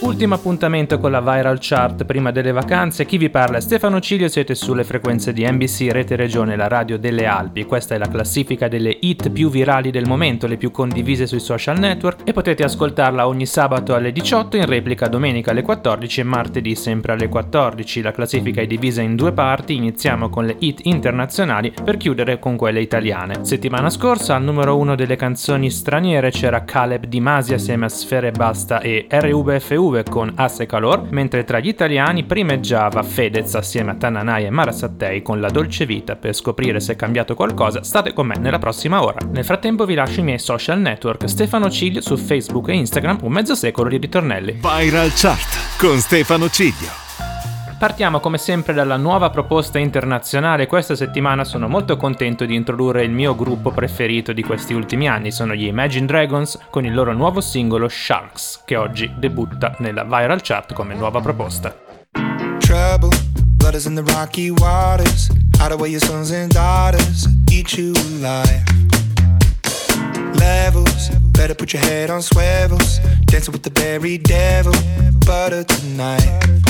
Ultimo appuntamento con la Viral Chart prima delle vacanze. Chi vi parla è Stefano Ciglio, siete sulle frequenze di NBC Rete Regione, la radio delle Alpi. Questa è la classifica delle hit più virali del momento, le più condivise sui social network e potete ascoltarla ogni sabato alle 18, in replica domenica alle 14 e martedì sempre alle 14. La classifica è divisa in due parti, iniziamo con le hit internazionali per chiudere con quelle italiane. Settimana scorsa al numero uno delle canzoni straniere c'era Caleb Di Masi assieme a Sfere Basta e RVFU Juve con Asse Calor, mentre tra gli italiani primeggiava Fedez assieme a Tananai e Mara Sattei con La Dolce Vita. Per scoprire se è cambiato qualcosa, state con me nella prossima ora. Nel frattempo vi lascio i miei social network Stefano Ciglio su Facebook e Instagram, un mezzo secolo di ritornelli. Viral Chart con Stefano Ciglio. Partiamo come sempre dalla nuova proposta internazionale. Questa settimana sono molto contento di introdurre il mio gruppo preferito di questi ultimi anni, sono gli Imagine Dragons con il loro nuovo singolo Sharks, che oggi debutta nella viral chart come nuova proposta. Trouble. Levels, better put your head on swivels, dancing with the very devil, butter tonight.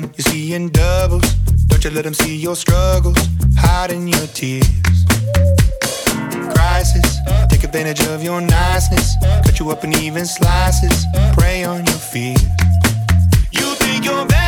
drowning, you're seeing doubles. Don't you let them see your struggles, hiding your tears. Crisis, take advantage of your niceness. Cut you up in even slices, prey on your fears. You think you're better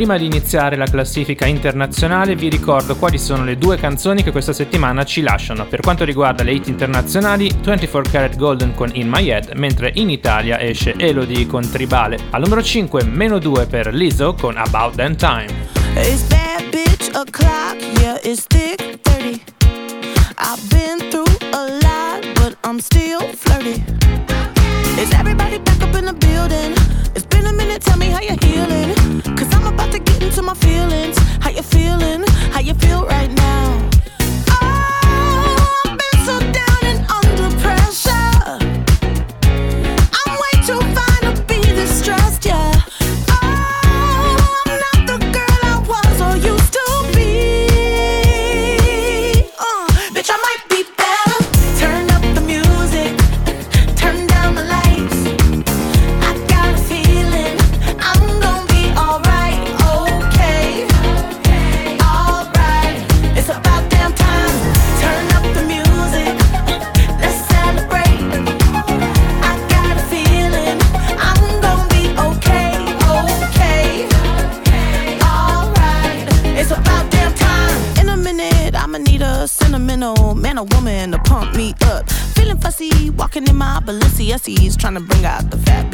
Prima di iniziare la classifica internazionale vi ricordo quali sono le due canzoni che questa settimana ci lasciano. Per quanto riguarda le hit internazionali, 24 Karat Golden con In My Head, mentre in Italia esce Elodie con Tribale. Al numero 5 meno 2 per Lizzo con About That Time. It's bad bitch o'clock, yeah, it's thick 30. I've been through a lot, but I'm still flirty. Is everybody back up in the building? Viral my feelings. GCSEs trying to bring out the fat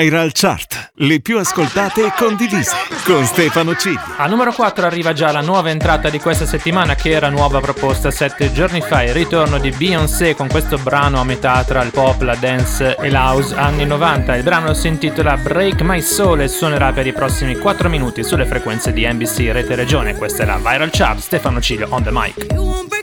Viral Chart, le più ascoltate e condivise con Stefano Cigli. Al numero 4 arriva già la nuova entrata di questa settimana che era nuova proposta 7 giorni fa, il ritorno di Beyoncé con questo brano a metà tra il pop, la dance e l'house anni 90. Il brano si intitola Break My Soul e suonerà per i prossimi 4 minuti sulle frequenze di NBC Rete Regione. Questa è la Viral Chart, Stefano Ciglio on the mic.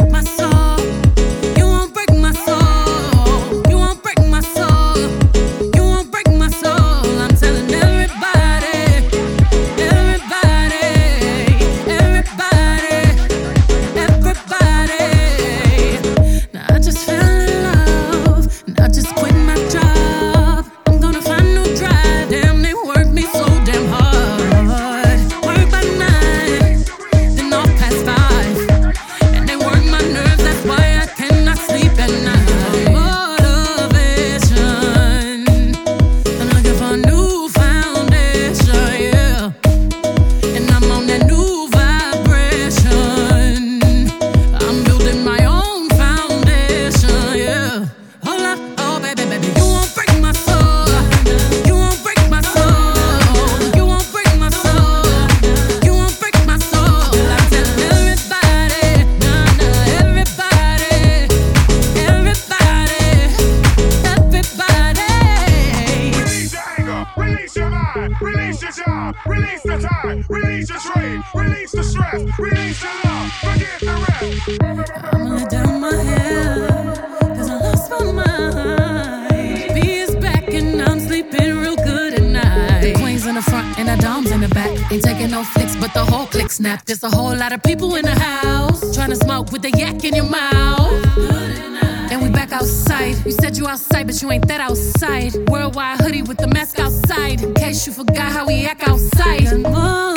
how we act outside.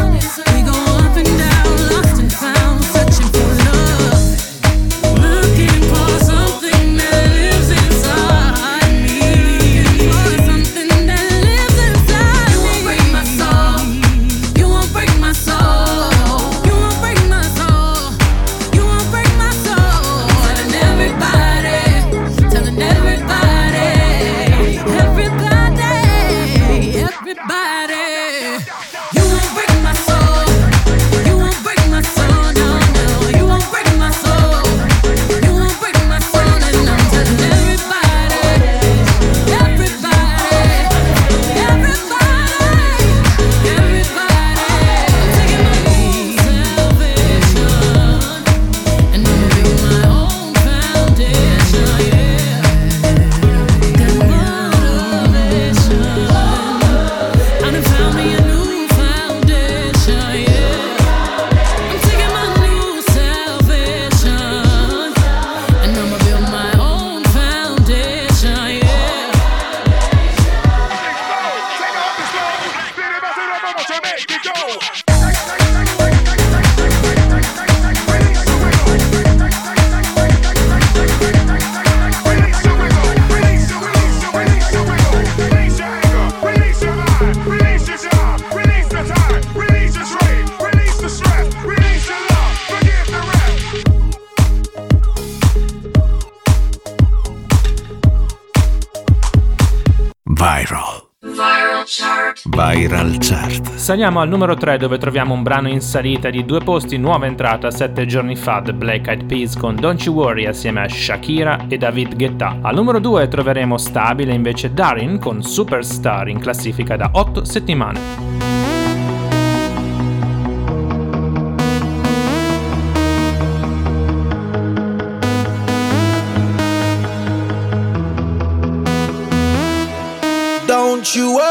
Saliamo al numero 3 dove troviamo un brano in salita di due posti, nuova entrata 7 giorni fa, The Black Eyed Peas con Don't You Worry assieme a Shakira e David Guetta. Al numero 2 troveremo stabile invece Darin con Superstar in classifica da 8 settimane. Don't you worry,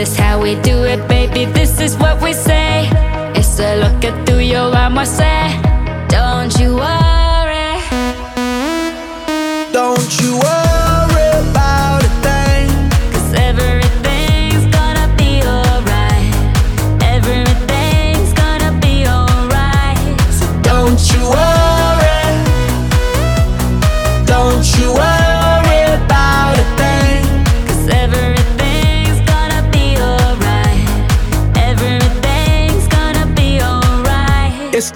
This is how we do it, baby. This is what we say. It's a look at through your arm, I.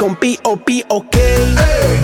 con P.O.P. OK. Hey.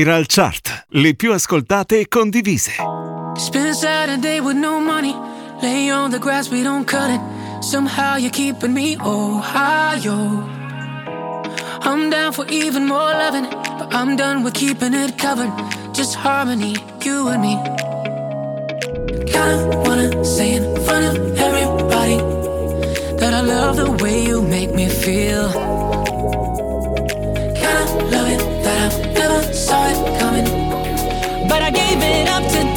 Viral Chart. Le più ascoltate e condivise. Spend Saturday with no money. Lay on the grass, we don't cut it. Somehow you're keeping me Ohio. I'm down for even more loving, but I'm done with keeping it covered. Just harmony, you and me. Kinda wanna say in front of everybody that I love the way you make me feel. Kinda love it that I never saw it coming, but I gave it up to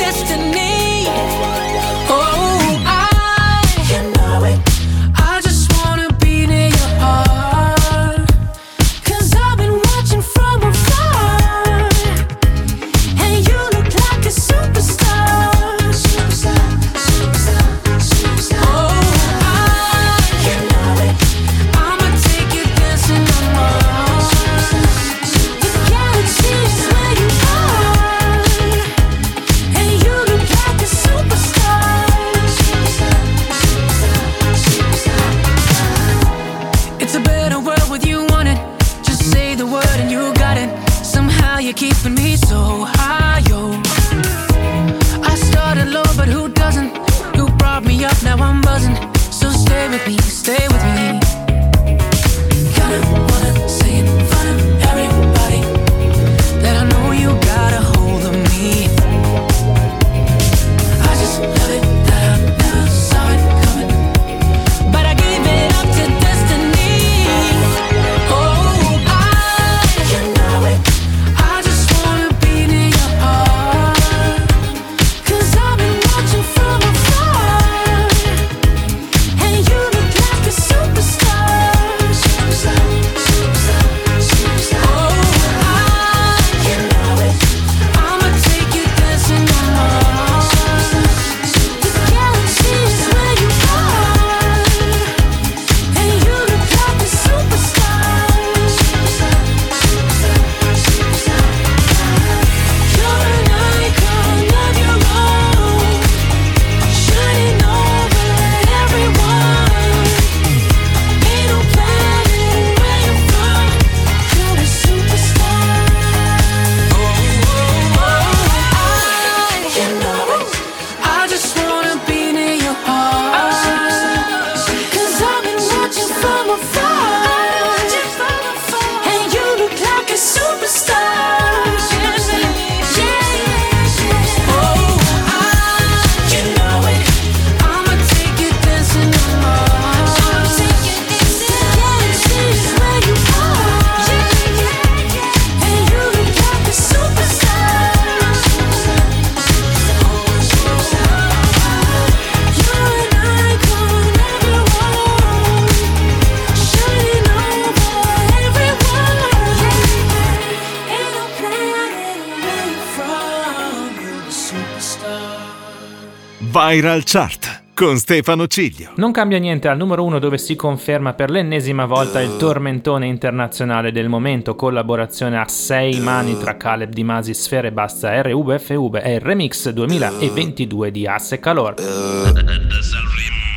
Viral Chart con Stefano Ciglio. Non cambia niente al numero uno dove si conferma per l'ennesima volta il tormentone internazionale del momento, collaborazione a sei mani tra Caleb Di Masi, Sfere Basta, RVFV e il remix 2022 di Asse Calor.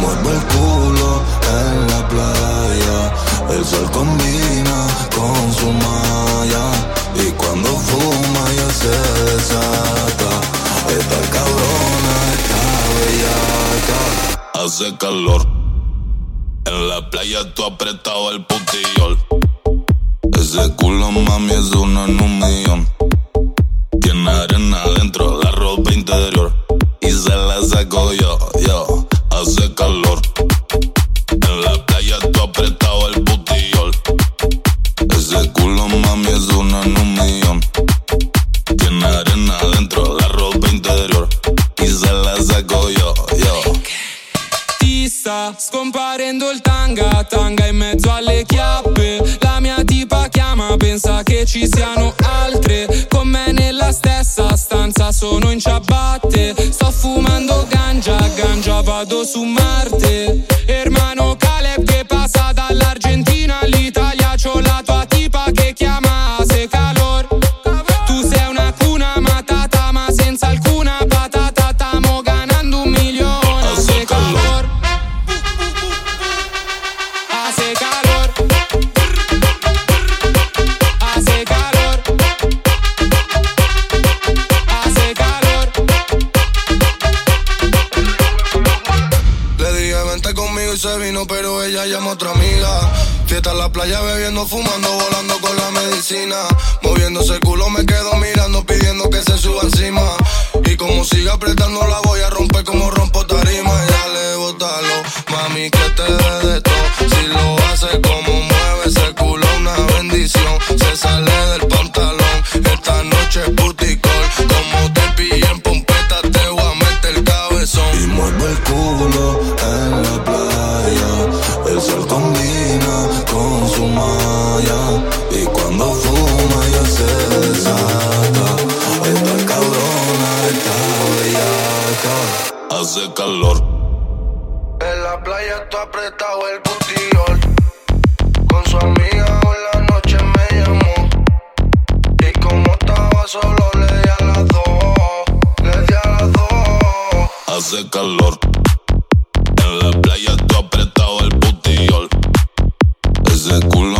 mueve el culo en la playa. El sol combina con su malla. Y cuando fuma ya se desata. Esta cabrona está bellaca. Hace calor. En la playa tú apretado el putillol. Ese culo mami es uno en un millón. Tiene arena adentro, la ci siano altre. Con me nella stessa stanza sono in ciabatte. Sto fumando ganja, ganja vado su Marte. En la playa tú apretado el butillol. Ese culo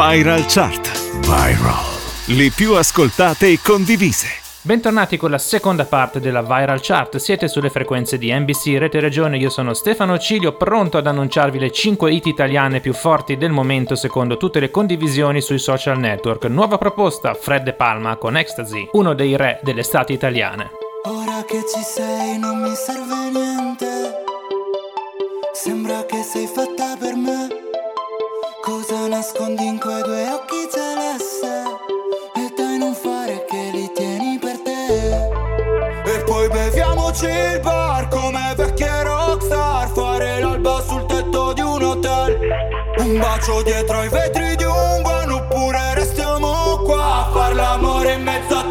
Viral Chart. Viral. Le più ascoltate e condivise. Bentornati con la seconda parte della Viral Chart, siete sulle frequenze di NBC Rete Regione, io sono Stefano Cilio, pronto ad annunciarvi le 5 hit italiane più forti del momento secondo tutte le condivisioni sui social network. Nuova proposta, Fred De Palma con Ecstasy, uno dei re delle estati italiane. Ora che ci sei non mi serve niente. Sembra che sei me. Nascondi in quei due occhi celeste? E dai non fare che li tieni per te. E poi beviamoci il bar come vecchie rockstar Fare l'alba sul tetto di un hotel Un bacio dietro ai vetri di un van Oppure restiamo qua a far l'amore in mezzo a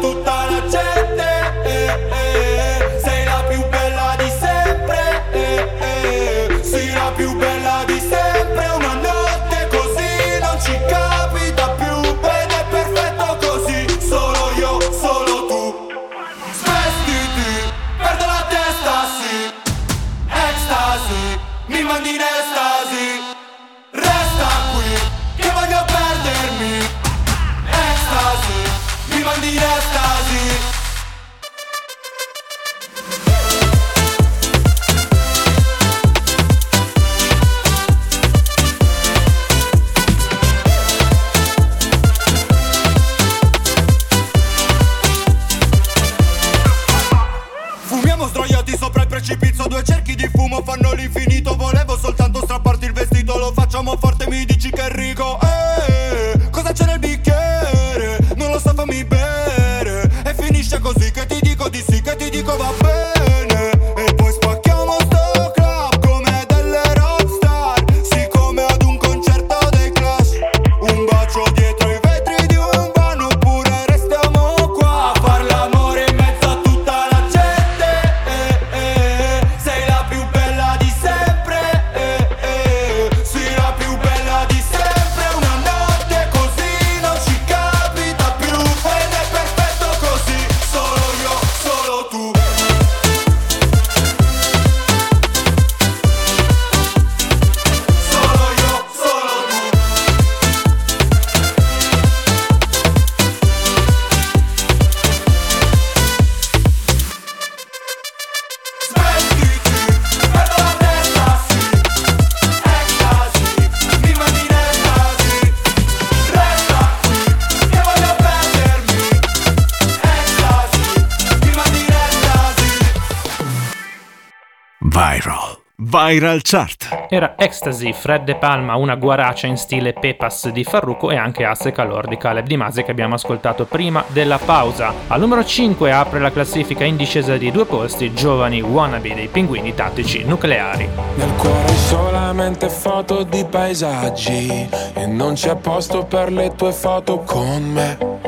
Viral. Chart. Era Ecstasy, Fred De Palma, una guaracia in stile Pepas di Farruko e anche Asse Calor di Caleb Di Masi che abbiamo ascoltato prima della pausa. Al numero 5 apre la classifica in discesa di due posti Giovani Wannabe dei Pinguini Tattici Nucleari. Nel cuore solamente foto di paesaggi E non c'è posto per le tue foto con me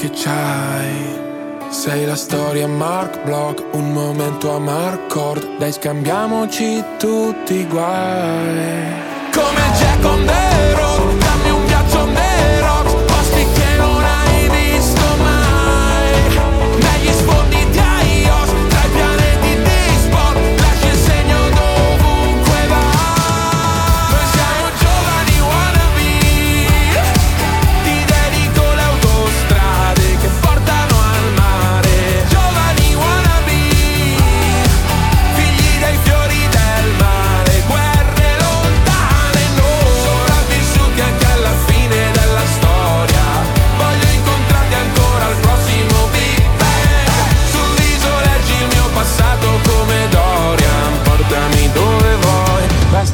Che c'hai. Sei la storia Mark Block, un momento a Marcord, dai scambiamoci tutti i guai. Come Jack on the road,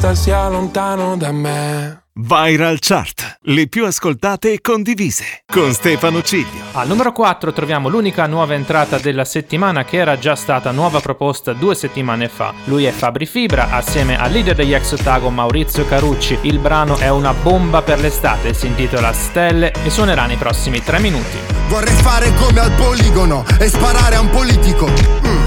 basta sia lontano da me. Viral Chart, le più ascoltate e condivise, con Stefano Ciglio. Al numero 4 troviamo l'unica nuova entrata della settimana che era già stata nuova proposta due settimane fa. Lui è Fabri Fibra, assieme al leader degli ex Otago Maurizio Carucci. Il brano è una bomba per l'estate, si intitola Stelle e suonerà nei prossimi 3 minuti. Vorrei fare come al poligono e sparare a un politico. Mm.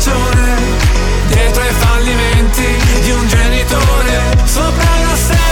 stagione, dietro ai fallimenti di un genitore, sopra una stella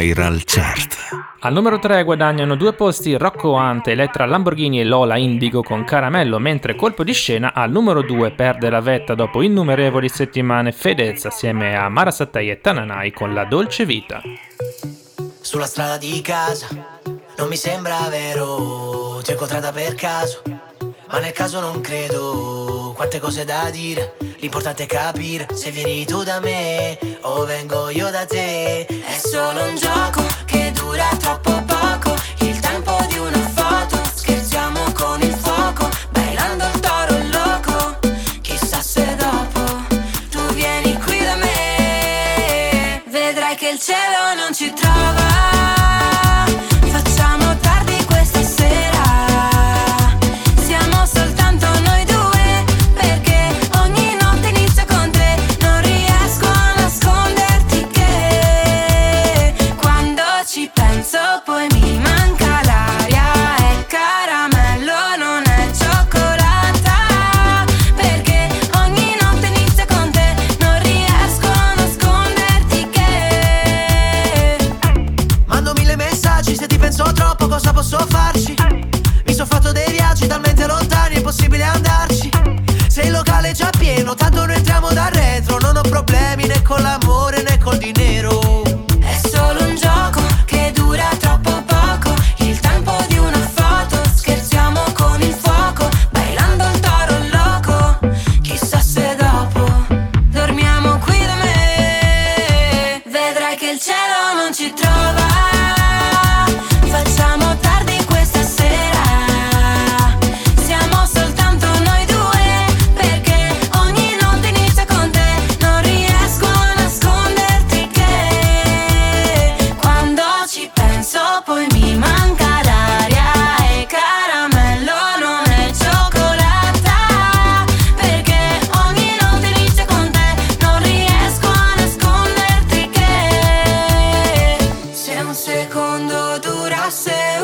Viral Chart. Al numero 3 guadagnano due posti Rocco Ante, Elettra Lamborghini e Lola Indigo con Caramello, mentre colpo di scena al numero 2 perde la vetta dopo innumerevoli settimane Fedez assieme a Mara Sattei e Tananai con La Dolce Vita. Sulla strada di casa non mi sembra vero, ti ho incontrata per caso, ma nel caso non credo. Quante cose da dire, l'importante è capire se vieni tu da me o vengo io da te. È solo un gioco che dura troppo poco,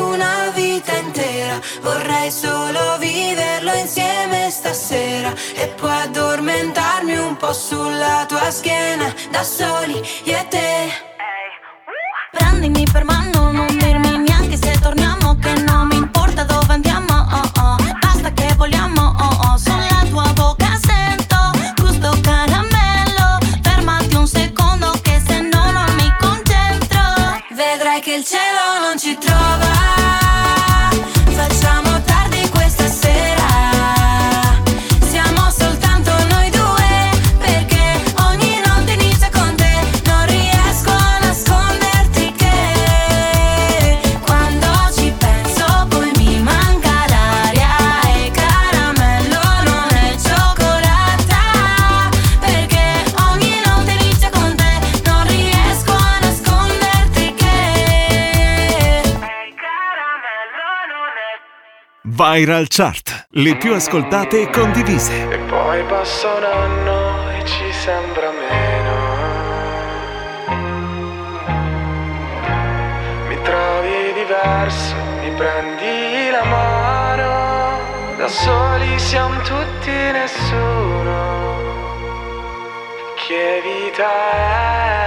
una vita intera, vorrei solo viverlo insieme stasera e poi addormentarmi un po' sulla tua schiena, da soli io e te. Prendimi per mano, Viral Chart. Le più ascoltate e condivise. E poi passa un anno e ci sembra meno. Mi trovi diverso, mi prendi la mano. Da soli siamo tutti nessuno. Che vita è?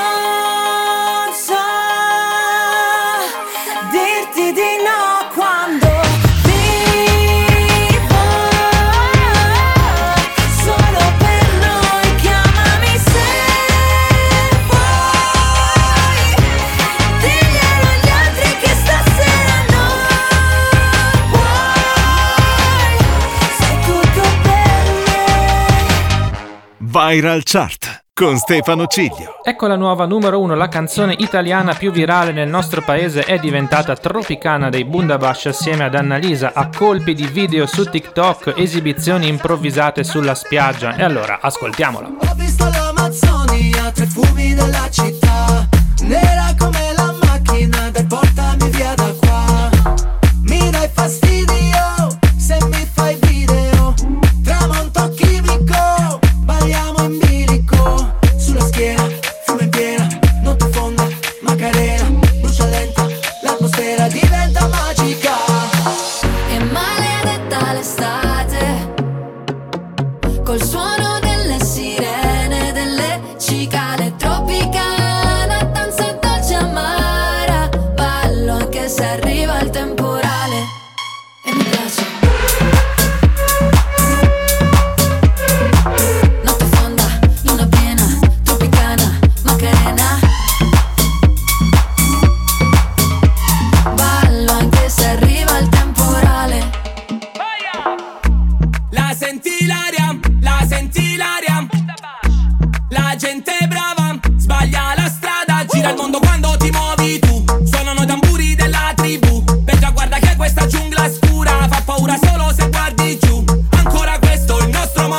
Viral Chart con Stefano Ciglio. Ecco la nuova numero 1, la canzone italiana più virale nel nostro paese è diventata Tropicana dei Bundabash assieme ad Annalisa a colpi di video su TikTok, esibizioni improvvisate sulla spiaggia. E allora, ascoltiamola. Ho visto l'Amazzonia, tre fumi della città Nera come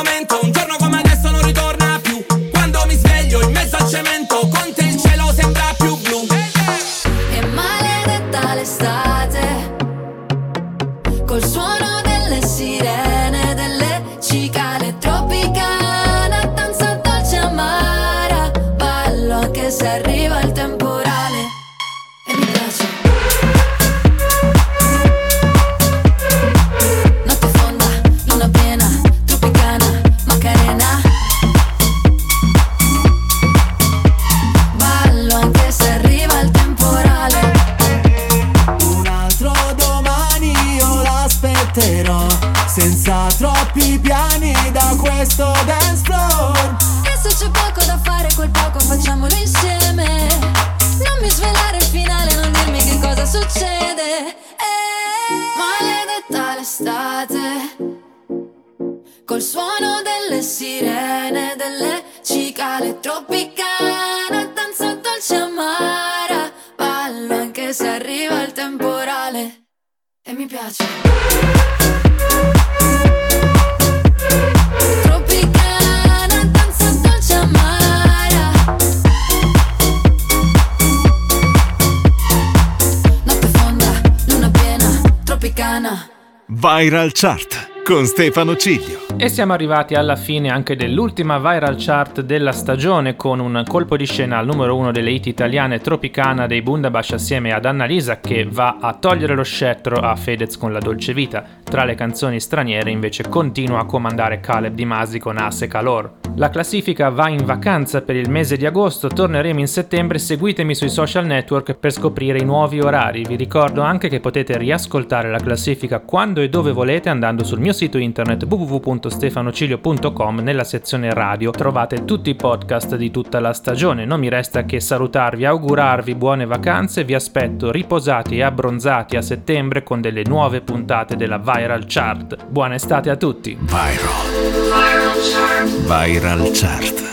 momento tropicana. Viral Chart con Stefano Ciglio. E siamo arrivati alla fine anche dell'ultima viral chart della stagione con un colpo di scena al numero uno delle hit italiane Tropicana dei Bundabash assieme ad Annalisa che va a togliere lo scettro a Fedez con La Dolce Vita. Tra le canzoni straniere invece continua a comandare Caleb Di Masi con Asse Calor. La classifica va in vacanza per il mese di agosto, torneremo in settembre, seguitemi sui social network per scoprire i nuovi orari. Vi ricordo anche che potete riascoltare la classifica quando e dove volete andando sul mio sito internet www.stefanocilio.com nella sezione radio trovate tutti i podcast di tutta la stagione. Non mi resta che salutarvi, augurarvi buone vacanze, vi aspetto riposati e abbronzati a settembre con delle nuove puntate della Viral Chart. Buona estate a tutti! Viral. Viral Viral Chart.